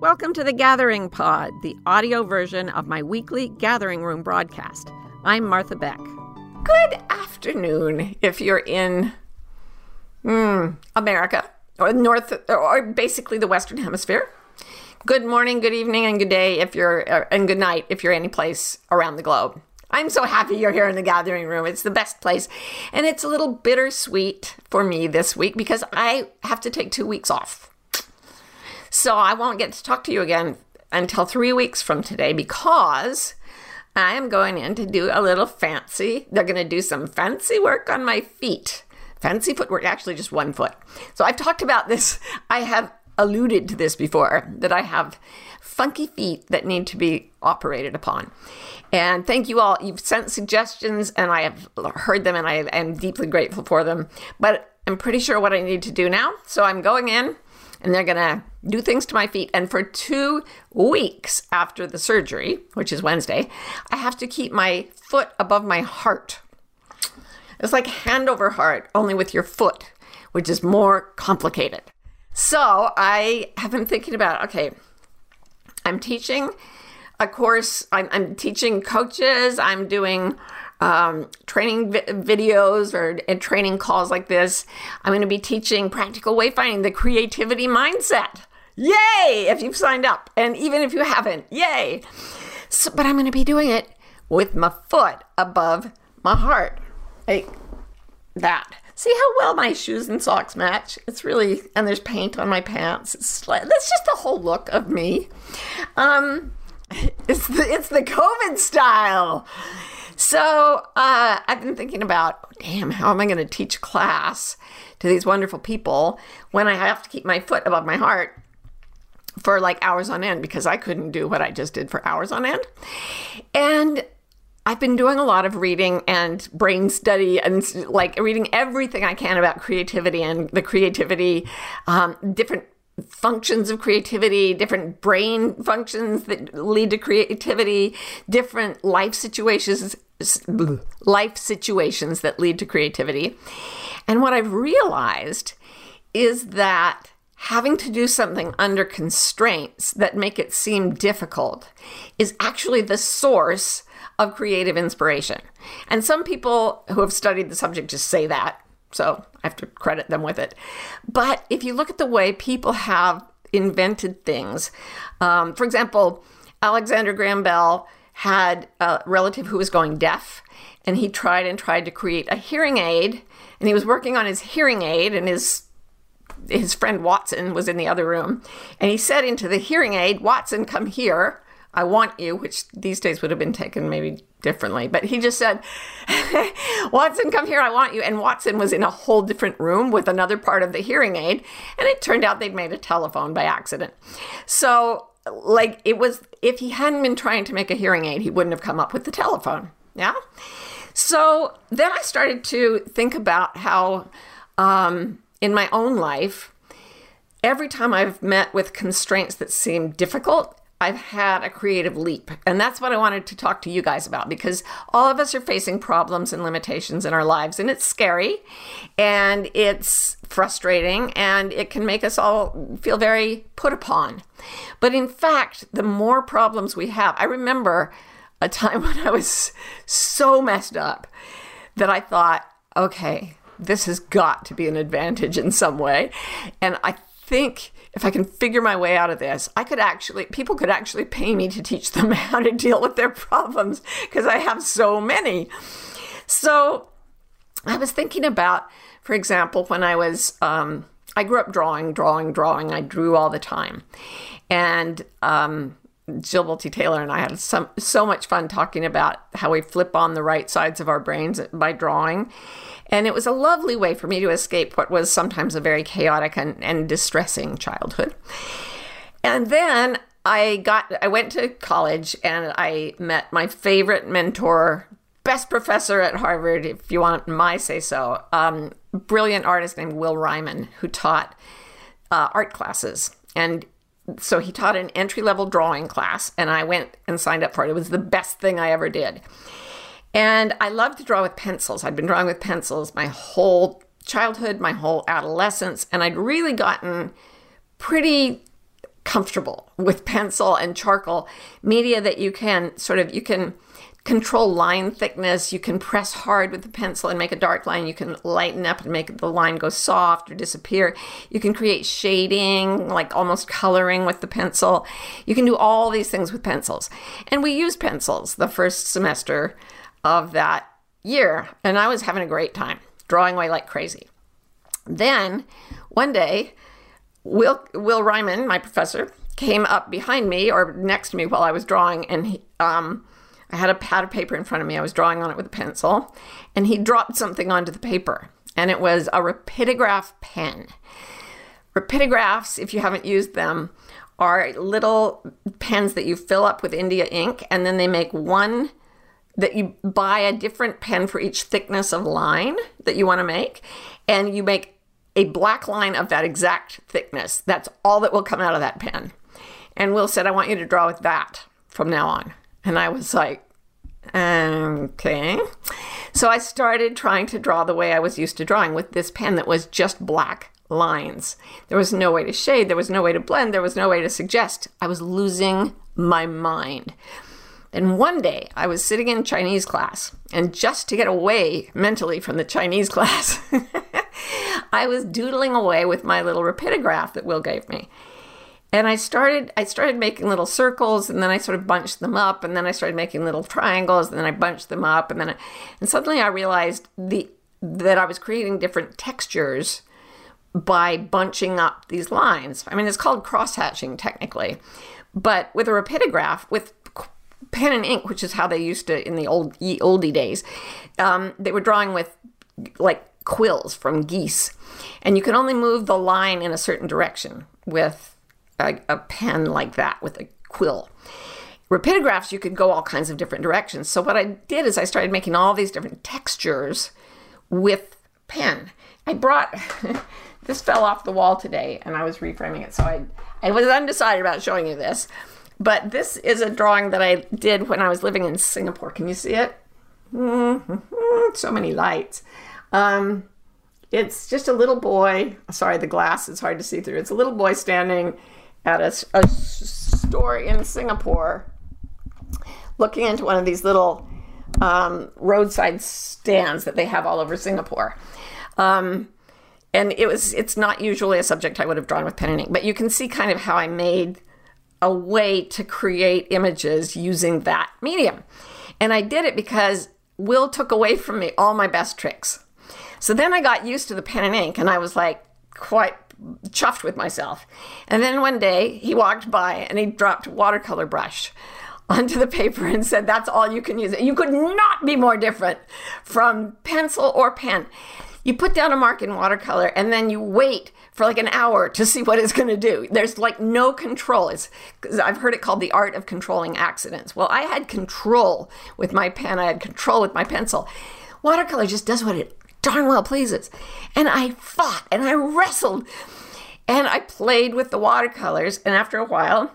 Welcome to the Gathering Pod, the audio version of my weekly Gathering Room broadcast. I'm Martha Beck. Good afternoon if you're in mm, America or North or basically the Western Hemisphere. Good morning, good evening, and good day if you're, uh, and good night if you're any place around the globe. I'm so happy you're here in the gathering room. It's the best place. And it's a little bittersweet for me this week because I have to take two weeks off so I won't get to talk to you again until three weeks from today because I am going in to do a little fancy. They're going to do some fancy work on my feet. Fancy footwork, actually, just one foot. So I've talked about this. I have alluded to this before that I have funky feet that need to be operated upon. And thank you all. You've sent suggestions and I have heard them and I am deeply grateful for them. But I'm pretty sure what I need to do now. So I'm going in and they're going to do things to my feet. And for two weeks after the surgery, which is Wednesday, I have to keep my foot above my heart. It's like hand over heart, only with your foot, which is more complicated. So I have been thinking about okay, I'm teaching a course, I'm, I'm teaching coaches, I'm doing um, training vi- videos or and training calls like this. I'm going to be teaching practical wayfinding, the creativity mindset. Yay! If you've signed up, and even if you haven't, yay! So, but I'm going to be doing it with my foot above my heart, like that. See how well my shoes and socks match? It's really, and there's paint on my pants. It's that's just the whole look of me. Um, it's the it's the COVID style. So uh, I've been thinking about, damn, how am I going to teach class to these wonderful people when I have to keep my foot above my heart for like hours on end because I couldn't do what I just did for hours on end. And I've been doing a lot of reading and brain study and like reading everything I can about creativity and the creativity, um, different functions of creativity, different brain functions that lead to creativity, different life situations life situations that lead to creativity. And what I've realized is that having to do something under constraints that make it seem difficult is actually the source of creative inspiration. And some people who have studied the subject just say that. So I have to credit them with it. But if you look at the way people have invented things, um, for example, Alexander Graham Bell had a relative who was going deaf, and he tried and tried to create a hearing aid, and he was working on his hearing aid, and his his friend Watson was in the other room, and he said into the hearing aid, "Watson, come here." I want you, which these days would have been taken maybe differently. But he just said, Watson, come here, I want you. And Watson was in a whole different room with another part of the hearing aid. And it turned out they'd made a telephone by accident. So like it was if he hadn't been trying to make a hearing aid he wouldn't have come up with the telephone. Yeah? So then i started to think about how um, in my own life every time i've met with constraints that seem difficult I've had a creative leap. And that's what I wanted to talk to you guys about because all of us are facing problems and limitations in our lives, and it's scary and it's frustrating and it can make us all feel very put upon. But in fact, the more problems we have, I remember a time when I was so messed up that I thought, okay, this has got to be an advantage in some way. And I think if I can figure my way out of this, I could actually, people could actually pay me to teach them how to deal with their problems because I have so many. So I was thinking about, for example, when I was, um, I grew up drawing, drawing, drawing. I drew all the time. And um, Jill Bolte Taylor and I had some, so much fun talking about how we flip on the right sides of our brains by drawing. And it was a lovely way for me to escape what was sometimes a very chaotic and, and distressing childhood. And then I got I went to college and I met my favorite mentor, best professor at Harvard, if you want my say so, um, brilliant artist named Will Reimann, who taught uh, art classes. And so he taught an entry level drawing class, and I went and signed up for it. It was the best thing I ever did. And I love to draw with pencils. I'd been drawing with pencils my whole childhood, my whole adolescence, and I'd really gotten pretty comfortable with pencil and charcoal media that you can sort of you can control line thickness. You can press hard with the pencil and make a dark line. You can lighten up and make the line go soft or disappear. You can create shading like almost coloring with the pencil. You can do all these things with pencils. And we used pencils the first semester of that year and i was having a great time drawing away like crazy. Then one day Will Will Reimann, my professor, came up behind me or next to me while I was drawing, and he, um, I had a pad of paper in front of me. I was drawing on it with a pencil, and he dropped something onto the paper, and it was a rapidograph pen. Rapidographs, if you haven't used them, are little pens that you fill up with India ink, and then they make one that you buy a different pen for each thickness of line that you want to make, and you make a black line of that exact thickness. That's all that will come out of that pen. And Will said, I want you to draw with that from now on. And I was like, okay. So I started trying to draw the way I was used to drawing with this pen that was just black lines. There was no way to shade, there was no way to blend, there was no way to suggest. I was losing my mind. And one day I was sitting in Chinese class, and just to get away mentally from the Chinese class, I was doodling away with my little rapidograph that Will gave me. And I started I started making little circles and then I sort of bunched them up and then I started making little triangles and then I bunched them up and then I, and suddenly I realized the that I was creating different textures by bunching up these lines. I mean it's called cross hatching technically. But with a rapidograph with pen and ink, which is how they used to in the old oldie days, um, they were drawing with like quills from geese. And you can only move the line in a certain direction with a, a pen like that, with a quill. Rapidographs, you could go all kinds of different directions. So what I did is I started making all these different textures with pen. I brought this fell off the wall today and I was reframing it. So I I was undecided about showing you this. But this is a drawing that I did when I was living in Singapore. Can you see it? Mm-hmm. So many lights. Um, it's just a little boy. Sorry, the glass is hard to see through. It's a little boy standing at a, a store in Singapore looking into one of these little um, roadside stands that they have all over Singapore. Um, and it was it's not usually a subject I would have drawn with pen and ink, but you can see kind of how I made a way to create images using that medium. And I did it because Will took away from me all my best tricks. So then I got used to the pen and ink and I was like quite chuffed with myself. And then one day he walked by and he dropped watercolor brush onto the paper and said, That's all you can use. You could not be more different from pencil or pen. You put down a mark in watercolor and then you wait for like an hour to see what it's going to do. There's like no control. It's I've heard it called the art of controlling accidents. Well, I had control with my pen. I had control with my pencil. Watercolor just does what it darn well pleases. And I fought and I wrestled and I played with the watercolors. And after a while,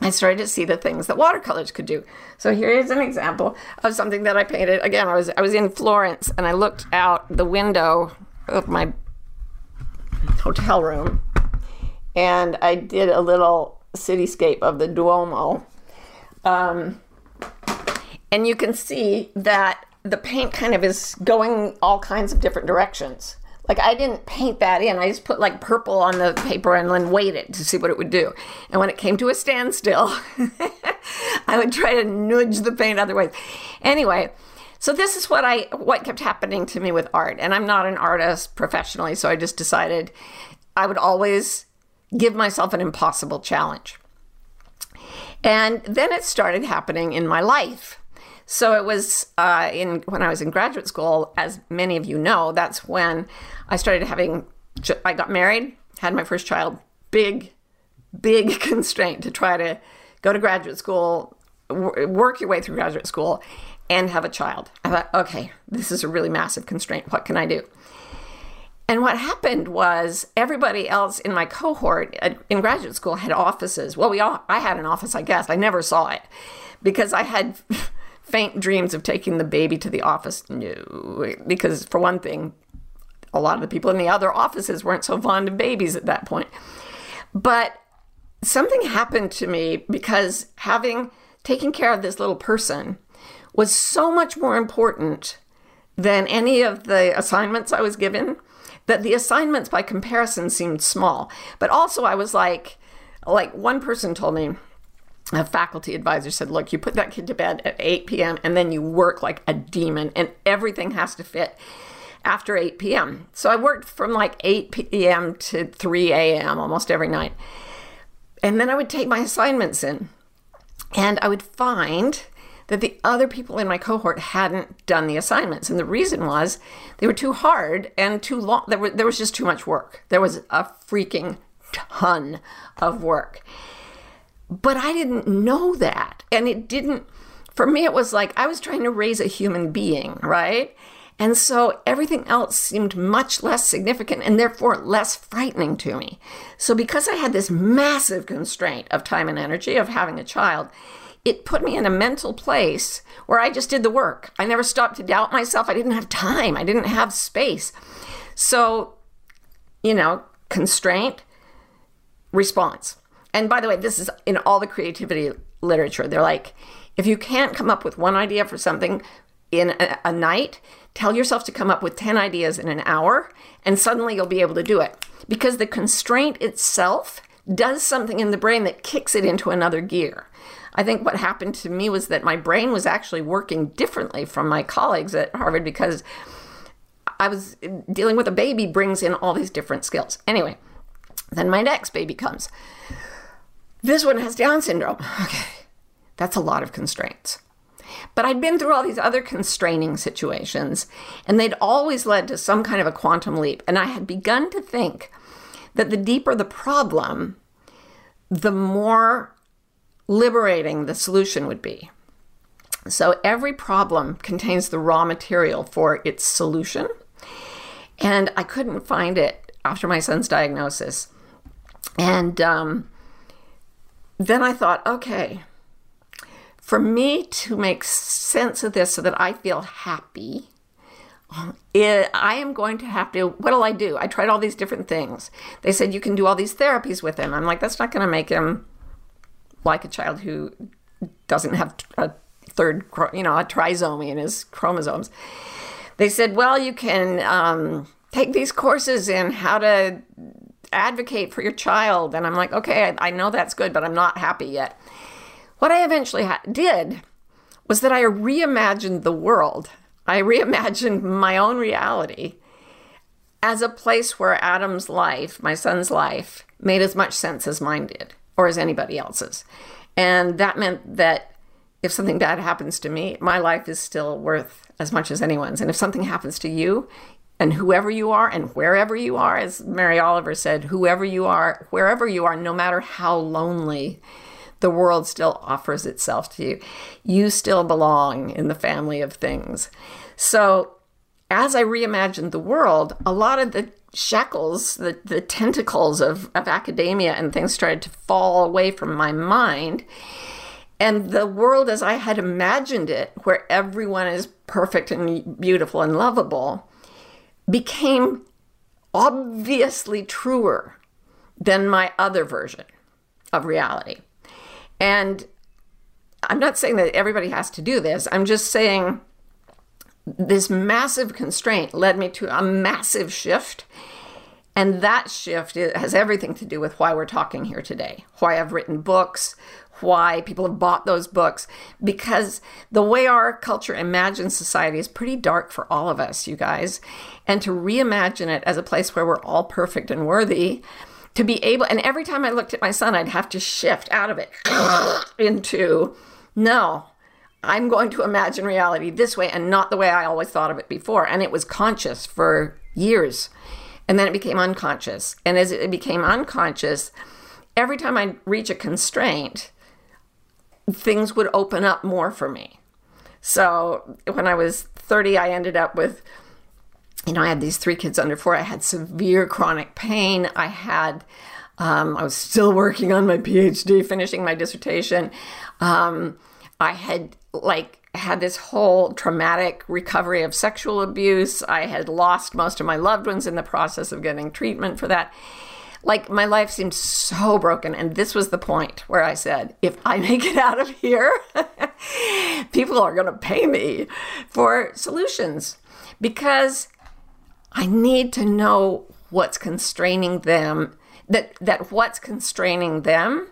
I started to see the things that watercolors could do. So here is an example of something that I painted. Again, I was I was in Florence and I looked out the window of my hotel room and I did a little cityscape of the Duomo. Um, and you can see that the paint kind of is going all kinds of different directions. Like I didn't paint that in. I just put like purple on the paper and then waited to see what it would do. And when it came to a standstill, I would try to nudge the paint other ways. Anyway, so this is what I what kept happening to me with art. And I'm not an artist professionally, so I just decided I would always give myself an impossible challenge. And then it started happening in my life. So it was uh, in when I was in graduate school, as many of you know, that's when I started having. I got married, had my first child. Big, big constraint to try to go to graduate school, work your way through graduate school, and have a child. I thought, okay, this is a really massive constraint. What can I do? And what happened was everybody else in my cohort in graduate school had offices. Well, we all I had an office, I guess. I never saw it because I had faint dreams of taking the baby to the office. No, because for one thing, a lot of the people in the other offices weren't so fond of babies at that point. But something happened to me because having taken care of this little person was so much more important than any of the assignments I was given that the assignments by comparison seemed small. But also I was like like one person told me a faculty advisor said, Look, you put that kid to bed at 8 p.m. and then you work like a demon, and everything has to fit after 8 p.m. So I worked from like 8 p.m. to 3 a.m. almost every night. And then I would take my assignments in, and I would find that the other people in my cohort hadn't done the assignments. And the reason was they were too hard and too long. There, there was just too much work. There was a freaking ton of work. But I didn't know that. And it didn't, for me, it was like I was trying to raise a human being, right? And so everything else seemed much less significant and therefore less frightening to me. So, because I had this massive constraint of time and energy of having a child, it put me in a mental place where I just did the work. I never stopped to doubt myself. I didn't have time, I didn't have space. So, you know, constraint, response. And by the way, this is in all the creativity literature. They're like, if you can't come up with one idea for something in a, a night, tell yourself to come up with 10 ideas in an hour, and suddenly you'll be able to do it. Because the constraint itself does something in the brain that kicks it into another gear. I think what happened to me was that my brain was actually working differently from my colleagues at Harvard because I was dealing with a baby brings in all these different skills. Anyway, then my next baby comes. This one has Down syndrome. Okay, that's a lot of constraints. But I'd been through all these other constraining situations, and they'd always led to some kind of a quantum leap. And I had begun to think that the deeper the problem, the more liberating the solution would be. So every problem contains the raw material for its solution. And I couldn't find it after my son's diagnosis. And um, then I thought, okay, for me to make sense of this so that I feel happy, it, I am going to have to. What'll I do? I tried all these different things. They said you can do all these therapies with him. I'm like, that's not going to make him like a child who doesn't have a third, you know, a trisomy in his chromosomes. They said, well, you can um, take these courses in how to advocate for your child. And I'm like, okay, I, I know that's good, but I'm not happy yet. What I eventually ha- did was that I reimagined the world. I reimagined my own reality as a place where Adam's life, my son's life, made as much sense as mine did or as anybody else's. And that meant that if something bad happens to me, my life is still worth as much as anyone's. And if something happens to you, and whoever you are and wherever you are, as Mary Oliver said, whoever you are, wherever you are, no matter how lonely the world still offers itself to you, you still belong in the family of things. So, as I reimagined the world, a lot of the shackles, the, the tentacles of, of academia and things started to fall away from my mind. And the world as I had imagined it, where everyone is perfect and beautiful and lovable, became obviously truer than my other version of reality. And I'm not saying that everybody has to do this. I'm just saying this massive constraint led me to a massive shift. And that shift has everything to do with why we're talking here today, why I've written books, why people have bought those books because the way our culture imagines society is pretty dark for all of us, you guys. And to reimagine it as a place where we're all perfect and worthy, to be able, and every time I looked at my son, I'd have to shift out of it into no, I'm going to imagine reality this way and not the way I always thought of it before. And it was conscious for years. And then it became unconscious. And as it became unconscious, every time I reach a constraint, things would open up more for me. So when I was 30, I ended up with, you know, I had these three kids under four. I had severe chronic pain. I had, um, I was still working on my PhD, finishing my dissertation. Um, I had like had this whole traumatic recovery of sexual abuse. I had lost most of my loved ones in the process of getting treatment for that. Like my life seemed so broken. And this was the point where I said, if I make it out of here, people are going to pay me for solutions because I need to know what's constraining them, that, that what's constraining them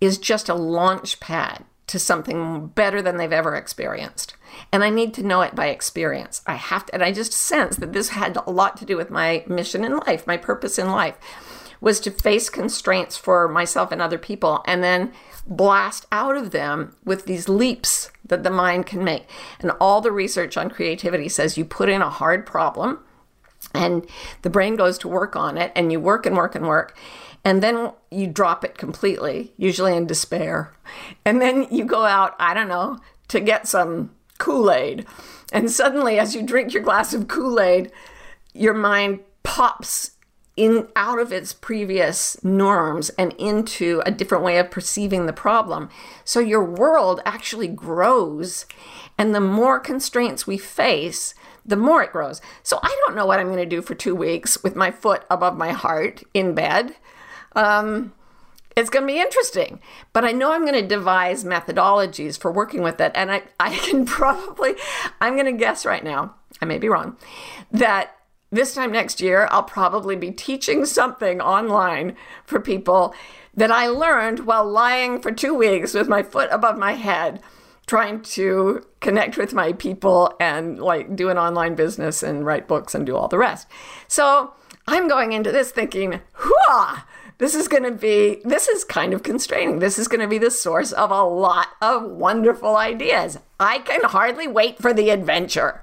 is just a launch pad to something better than they've ever experienced. And I need to know it by experience. I have to, and I just sense that this had a lot to do with my mission in life, my purpose in life was to face constraints for myself and other people and then blast out of them with these leaps that the mind can make. And all the research on creativity says you put in a hard problem and the brain goes to work on it and you work and work and work and then you drop it completely, usually in despair. And then you go out, I don't know, to get some Kool Aid. And suddenly, as you drink your glass of Kool Aid, your mind pops in out of its previous norms and into a different way of perceiving the problem. So your world actually grows, and the more constraints we face, the more it grows. So I don't know what I'm going to do for two weeks with my foot above my heart in bed. Um, it's going to be interesting, but I know I'm going to devise methodologies for working with it. And I, I can probably, I'm going to guess right now, I may be wrong, that this time next year, I'll probably be teaching something online for people that I learned while lying for two weeks with my foot above my head, trying to connect with my people and like do an online business and write books and do all the rest. So I'm going into this thinking, whoa, this is going to be, this is kind of constraining. This is going to be the source of a lot of wonderful ideas. I can hardly wait for the adventure.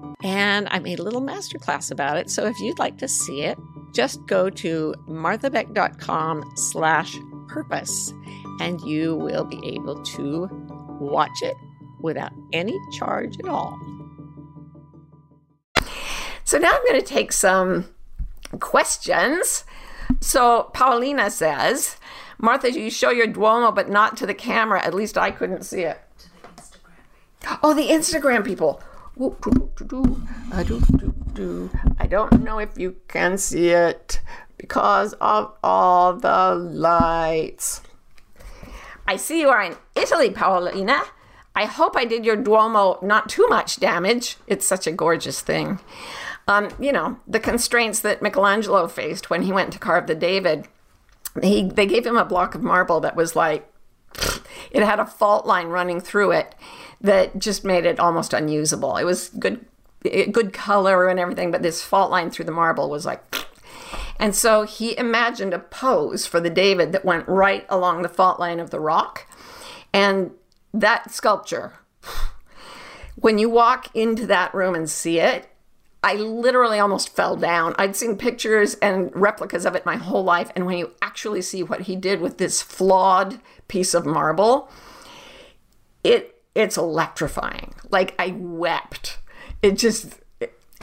and I made a little masterclass about it. So if you'd like to see it, just go to marthabeck.com slash purpose, and you will be able to watch it without any charge at all. So now I'm going to take some questions. So Paulina says, Martha, you show your Duomo, but not to the camera. At least I couldn't see it. The oh, the Instagram people. I don't know if you can see it because of all the lights. I see you are in Italy, Paolina. I hope I did your Duomo not too much damage. It's such a gorgeous thing. Um, you know, the constraints that Michelangelo faced when he went to carve the David he they gave him a block of marble that was like it had a fault line running through it that just made it almost unusable. It was good eh, good color and everything, but this fault line through the marble was like and so he imagined a pose for the David that went right along the fault line of the rock. And that sculpture, when you walk into that room and see it, I literally almost fell down. I'd seen pictures and replicas of it my whole life. And when you actually see what he did with this flawed piece of marble, it it's electrifying. Like I wept. It just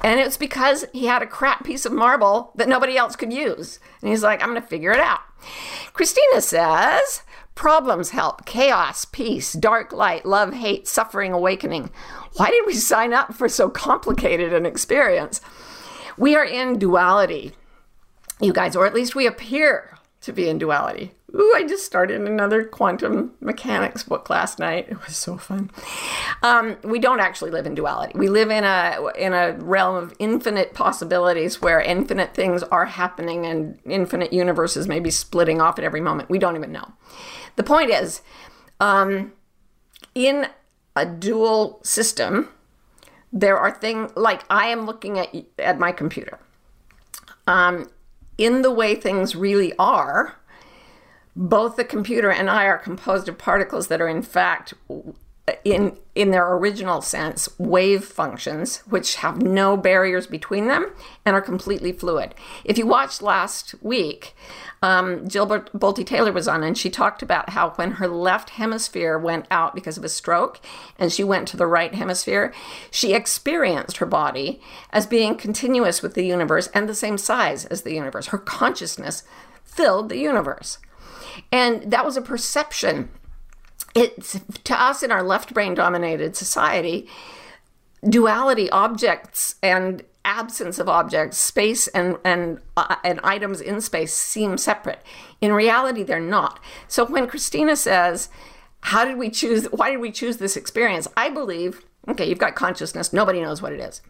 and it's because he had a crap piece of marble that nobody else could use. And he's like, I'm going to figure it out. Christina says, Problems help, chaos, peace, dark light, love, hate, suffering, awakening. Why did we sign up for so complicated an experience? We are in duality, you guys, or at least we appear to be in duality. Ooh, I just started another quantum mechanics book last night. It was so fun. Um, we don't actually live in duality. We live in a in a realm of infinite possibilities where infinite things are happening and infinite universes may be splitting off at every moment. We don't even know. The point is, um, in a dual system, there are things like I am looking at at my computer. Um, in the way things really are, both the computer and I are composed of particles that are in fact in in their original sense wave functions which have no barriers between them and are completely fluid. If you watched last week um, jill bolte taylor was on and she talked about how when her left hemisphere went out because of a stroke and she went to the right hemisphere she experienced her body as being continuous with the universe and the same size as the universe. Her consciousness filled the universe and that was a perception it's to us in our left brain dominated society, duality objects and absence of objects, space and and uh, and items in space seem separate. In reality, they're not. So when Christina says, "How did we choose? Why did we choose this experience?" I believe, okay, you've got consciousness. Nobody knows what it is.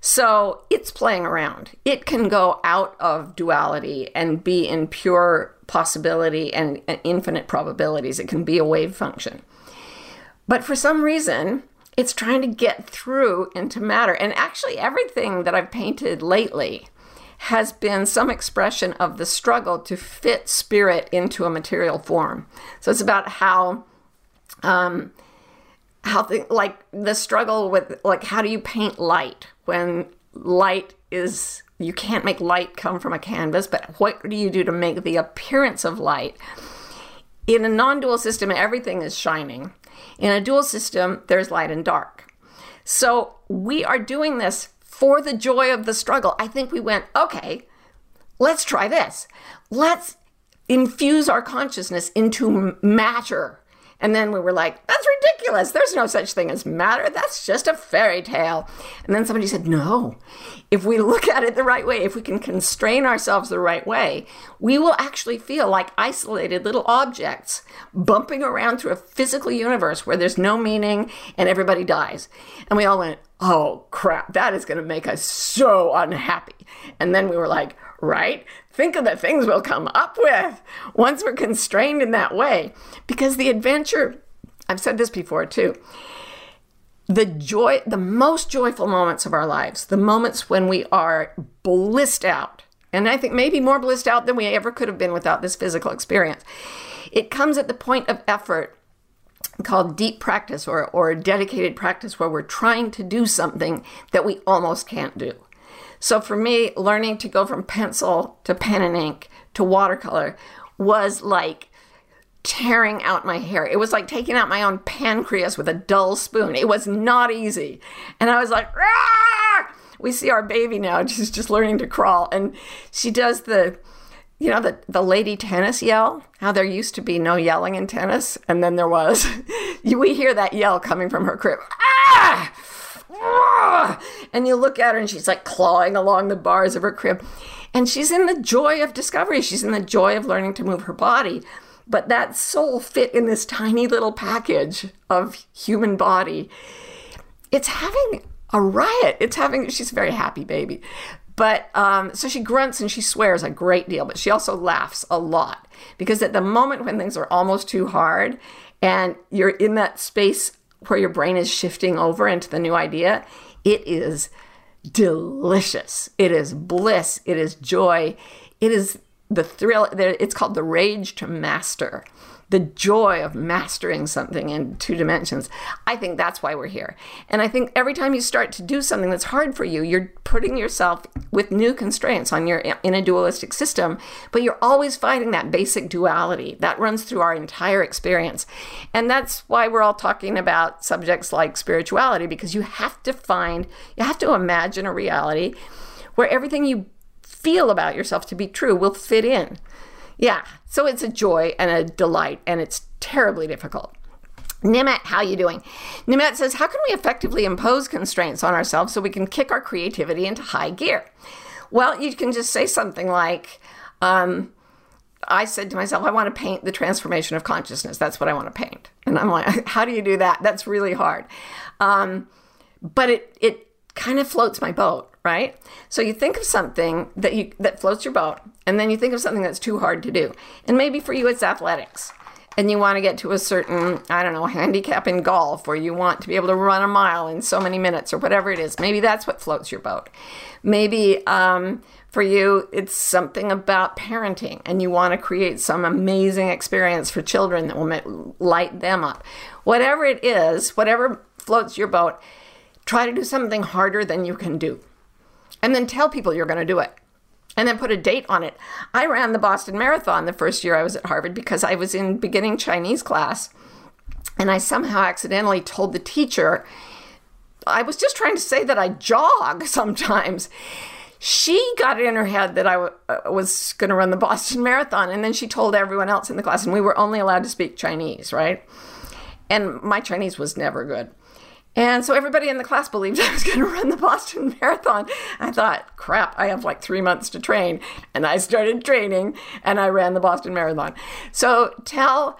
So it's playing around. It can go out of duality and be in pure possibility and, and infinite probabilities. It can be a wave function. But for some reason, it's trying to get through into matter. And actually, everything that I've painted lately has been some expression of the struggle to fit spirit into a material form. So it's about how, um, how the, like the struggle with like how do you paint light when light is you can't make light come from a canvas, but what do you do to make the appearance of light? In a non dual system, everything is shining. In a dual system, there's light and dark. So we are doing this for the joy of the struggle. I think we went, okay, let's try this. Let's infuse our consciousness into matter and then we were like, that's ridiculous. There's no such thing as matter. That's just a fairy tale. And then somebody said, no, if we look at it the right way, if we can constrain ourselves the right way, we will actually feel like isolated little objects bumping around through a physical universe where there's no meaning and everybody dies. And we all went, oh crap, that is going to make us so unhappy. And then we were like, right? Think of the things we'll come up with once we're constrained in that way. Because the adventure, I've said this before too, the joy, the most joyful moments of our lives, the moments when we are blissed out, and I think maybe more blissed out than we ever could have been without this physical experience. It comes at the point of effort called deep practice or, or dedicated practice where we're trying to do something that we almost can't do. So for me, learning to go from pencil to pen and ink to watercolor was like tearing out my hair. It was like taking out my own pancreas with a dull spoon. It was not easy. And I was like, Rah! we see our baby now. She's just learning to crawl. And she does the, you know, the, the lady tennis yell, how there used to be no yelling in tennis. And then there was. we hear that yell coming from her crib. Ah! And you look at her and she's like clawing along the bars of her crib. And she's in the joy of discovery. She's in the joy of learning to move her body. But that soul fit in this tiny little package of human body. It's having a riot. It's having, she's a very happy baby. But um, so she grunts and she swears a great deal, but she also laughs a lot because at the moment when things are almost too hard and you're in that space where your brain is shifting over into the new idea, it is delicious. It is bliss. It is joy. It is the thrill. It's called the rage to master the joy of mastering something in two dimensions. I think that's why we're here. And I think every time you start to do something that's hard for you, you're putting yourself with new constraints on your in a dualistic system, but you're always fighting that basic duality that runs through our entire experience. And that's why we're all talking about subjects like spirituality because you have to find, you have to imagine a reality where everything you feel about yourself to be true will fit in. Yeah, so it's a joy and a delight, and it's terribly difficult. Nimet, how you doing? Nimet says, how can we effectively impose constraints on ourselves so we can kick our creativity into high gear? Well, you can just say something like, um, I said to myself, I want to paint the transformation of consciousness. That's what I want to paint. And I'm like, how do you do that? That's really hard. Um, but it, it kind of floats my boat right? So you think of something that you that floats your boat, and then you think of something that's too hard to do. And maybe for you it's athletics. And you want to get to a certain, I don't know, handicap in golf, or you want to be able to run a mile in so many minutes, or whatever it is. Maybe that's what floats your boat. Maybe um, for you, it's something about parenting, and you want to create some amazing experience for children that will light them up whatever it is, whatever floats your boat, try to do something harder than you can do. And then tell people you're going to do it. And then put a date on it. I ran the Boston Marathon the first year I was at Harvard because I was in beginning Chinese class. And I somehow accidentally told the teacher, I was just trying to say that I jog sometimes. She got it in her head that I w- uh, was going to run the Boston Marathon. And then she told everyone else in the class, and we were only allowed to speak Chinese, right? And my Chinese was never good. And so everybody in the class believed I was going to run the Boston Marathon. I thought, crap, I have like three months to train. And I started training and I ran the Boston Marathon. So tell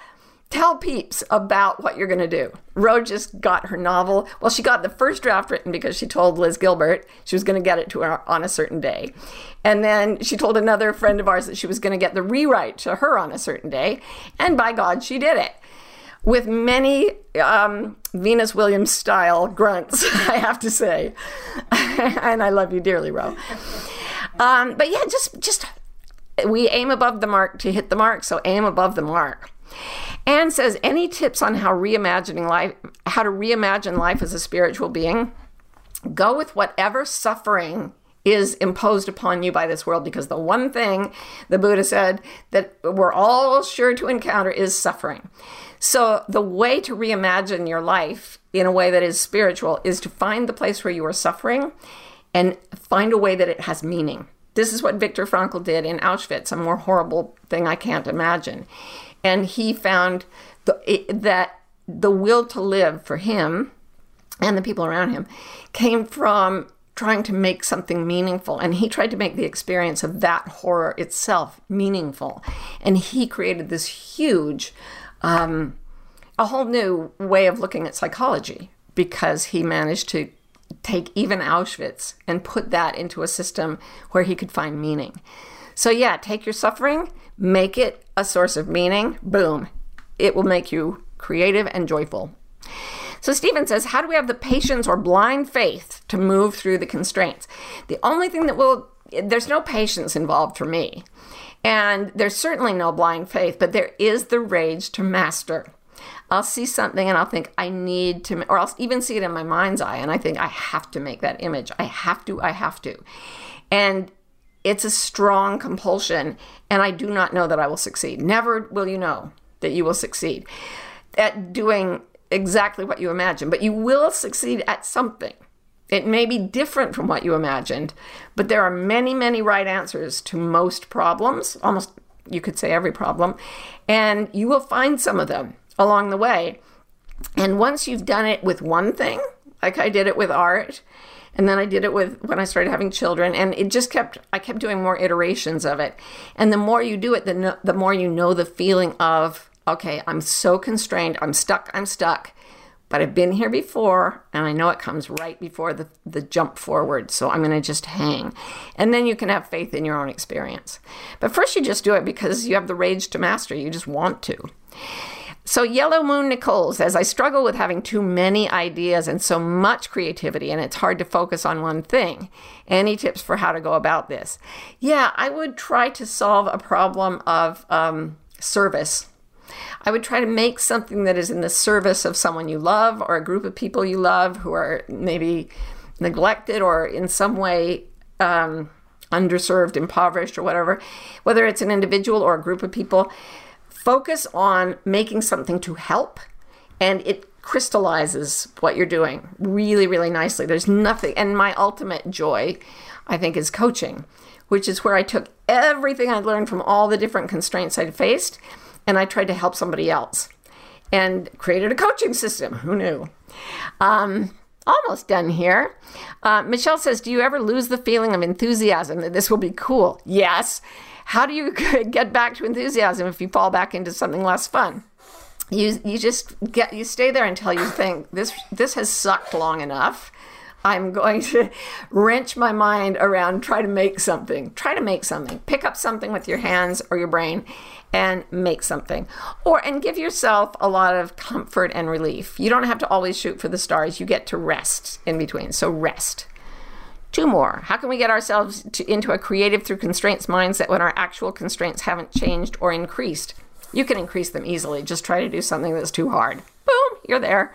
tell peeps about what you're going to do. Ro just got her novel. Well, she got the first draft written because she told Liz Gilbert she was going to get it to her on a certain day. And then she told another friend of ours that she was going to get the rewrite to her on a certain day. And by God, she did it with many um, Venus Williams style grunts, I have to say. and I love you dearly, Ro. Um, but yeah, just just we aim above the mark to hit the mark, so aim above the mark. Anne says, any tips on how reimagining life, how to reimagine life as a spiritual being? Go with whatever suffering is imposed upon you by this world because the one thing the Buddha said that we're all sure to encounter is suffering. So, the way to reimagine your life in a way that is spiritual is to find the place where you are suffering and find a way that it has meaning. This is what Viktor Frankl did in Auschwitz, a more horrible thing I can't imagine. And he found the, it, that the will to live for him and the people around him came from trying to make something meaningful. And he tried to make the experience of that horror itself meaningful. And he created this huge um, a whole new way of looking at psychology because he managed to take even Auschwitz and put that into a system where he could find meaning. So, yeah, take your suffering, make it a source of meaning, boom, it will make you creative and joyful. So, Stephen says, How do we have the patience or blind faith to move through the constraints? The only thing that will, there's no patience involved for me. And there's certainly no blind faith, but there is the rage to master. I'll see something and I'll think, I need to, or I'll even see it in my mind's eye and I think, I have to make that image. I have to, I have to. And it's a strong compulsion, and I do not know that I will succeed. Never will you know that you will succeed at doing exactly what you imagine, but you will succeed at something. It may be different from what you imagined, but there are many, many right answers to most problems, almost you could say every problem, and you will find some of them along the way. And once you've done it with one thing, like I did it with art, and then I did it with when I started having children, and it just kept I kept doing more iterations of it. And the more you do it, the the more you know the feeling of okay, I'm so constrained, I'm stuck, I'm stuck but I've been here before and I know it comes right before the, the jump forward. So I'm going to just hang. And then you can have faith in your own experience. But first, you just do it because you have the rage to master. You just want to. So, Yellow Moon Nicole says, I struggle with having too many ideas and so much creativity, and it's hard to focus on one thing. Any tips for how to go about this? Yeah, I would try to solve a problem of um, service I would try to make something that is in the service of someone you love or a group of people you love who are maybe neglected or in some way um, underserved, impoverished, or whatever, whether it's an individual or a group of people. Focus on making something to help, and it crystallizes what you're doing really, really nicely. There's nothing, and my ultimate joy, I think, is coaching, which is where I took everything I'd learned from all the different constraints I'd faced and I tried to help somebody else and created a coaching system. Who knew? Um, almost done here. Uh, Michelle says, Do you ever lose the feeling of enthusiasm that this will be cool? Yes. How do you get back to enthusiasm if you fall back into something less fun? You, you just get you stay there until you think this this has sucked long enough. I'm going to wrench my mind around try to make something. Try to make something. Pick up something with your hands or your brain and make something. Or and give yourself a lot of comfort and relief. You don't have to always shoot for the stars. You get to rest in between. So rest. Two more. How can we get ourselves to, into a creative through constraints mindset when our actual constraints haven't changed or increased You can increase them easily. Just try to do something that's too hard. Boom, you're there.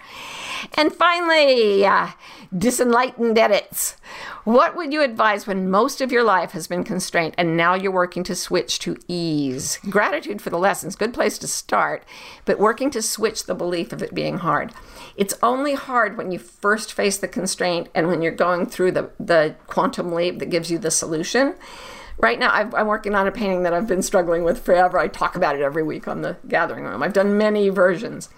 And finally, uh, disenlightened edits. What would you advise when most of your life has been constrained and now you're working to switch to ease? Gratitude for the lessons, good place to start, but working to switch the belief of it being hard. It's only hard when you first face the constraint and when you're going through the, the quantum leap that gives you the solution. Right now, i am working on a painting that I've been struggling with forever. I talk about it every week on the gathering room. I've done many versions.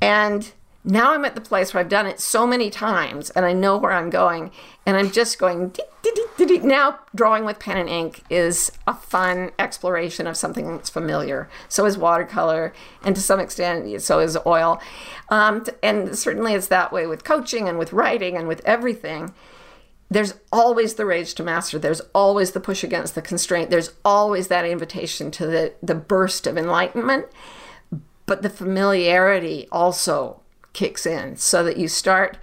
And now I'm at the place where I've done it so many times and I know where I'm going and I'm just going now drawing with pen and ink is a fun exploration of something that's familiar so is watercolor and to some extent so is oil um, and certainly it's that way with coaching and with writing and with everything there's always the rage to master. There's always the push against the constraint. There's always that invitation to the, the burst of enlightenment. But the familiarity also kicks in so that you start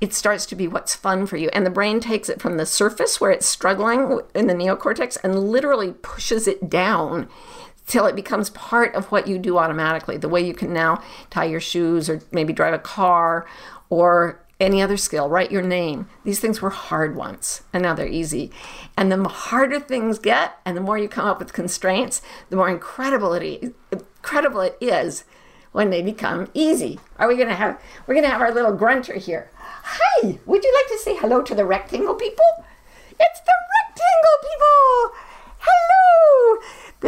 it starts to be what's fun for you. And the brain takes it from the surface where it's struggling in the neocortex and literally pushes it down till it becomes part of what you do automatically. The way you can now tie your shoes or maybe drive a car or any other skill write your name these things were hard once and now they're easy and the harder things get and the more you come up with constraints the more incredible it, incredible it is when they become easy. Are we gonna have we're gonna have our little grunter here. Hi, would you like to say hello to the rectangle people? It's the rectangle people! Hello!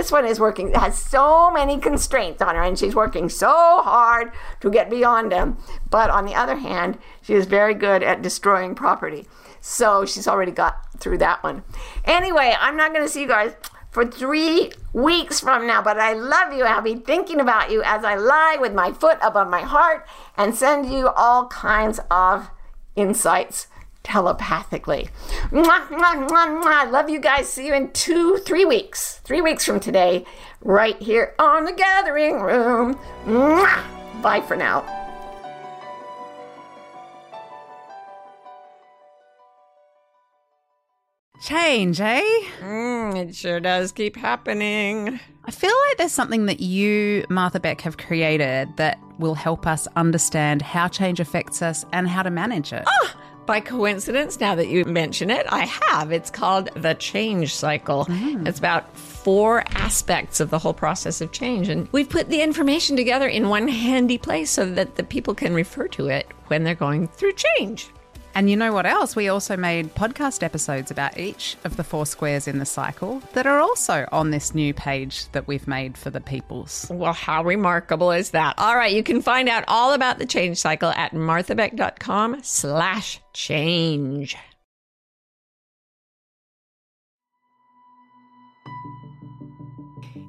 This one is working, has so many constraints on her, and she's working so hard to get beyond them. But on the other hand, she is very good at destroying property. So she's already got through that one. Anyway, I'm not going to see you guys for three weeks from now. But I love you. I'll be thinking about you as I lie with my foot above my heart and send you all kinds of insights telepathically. Mwah, mwah, mwah, mwah. Love you guys. See you in two, three weeks. Three weeks from today, right here on the gathering room. Mwah. Bye for now. Change, eh? Mm, it sure does keep happening. I feel like there's something that you, Martha Beck, have created that will help us understand how change affects us and how to manage it. Oh, by coincidence, now that you mention it, I have. It's called the change cycle. Mm. It's about four aspects of the whole process of change. And we've put the information together in one handy place so that the people can refer to it when they're going through change. And you know what else? We also made podcast episodes about each of the four squares in the cycle that are also on this new page that we've made for the peoples. Well, how remarkable is that? All right, you can find out all about the change cycle at marthabeck.com slash change.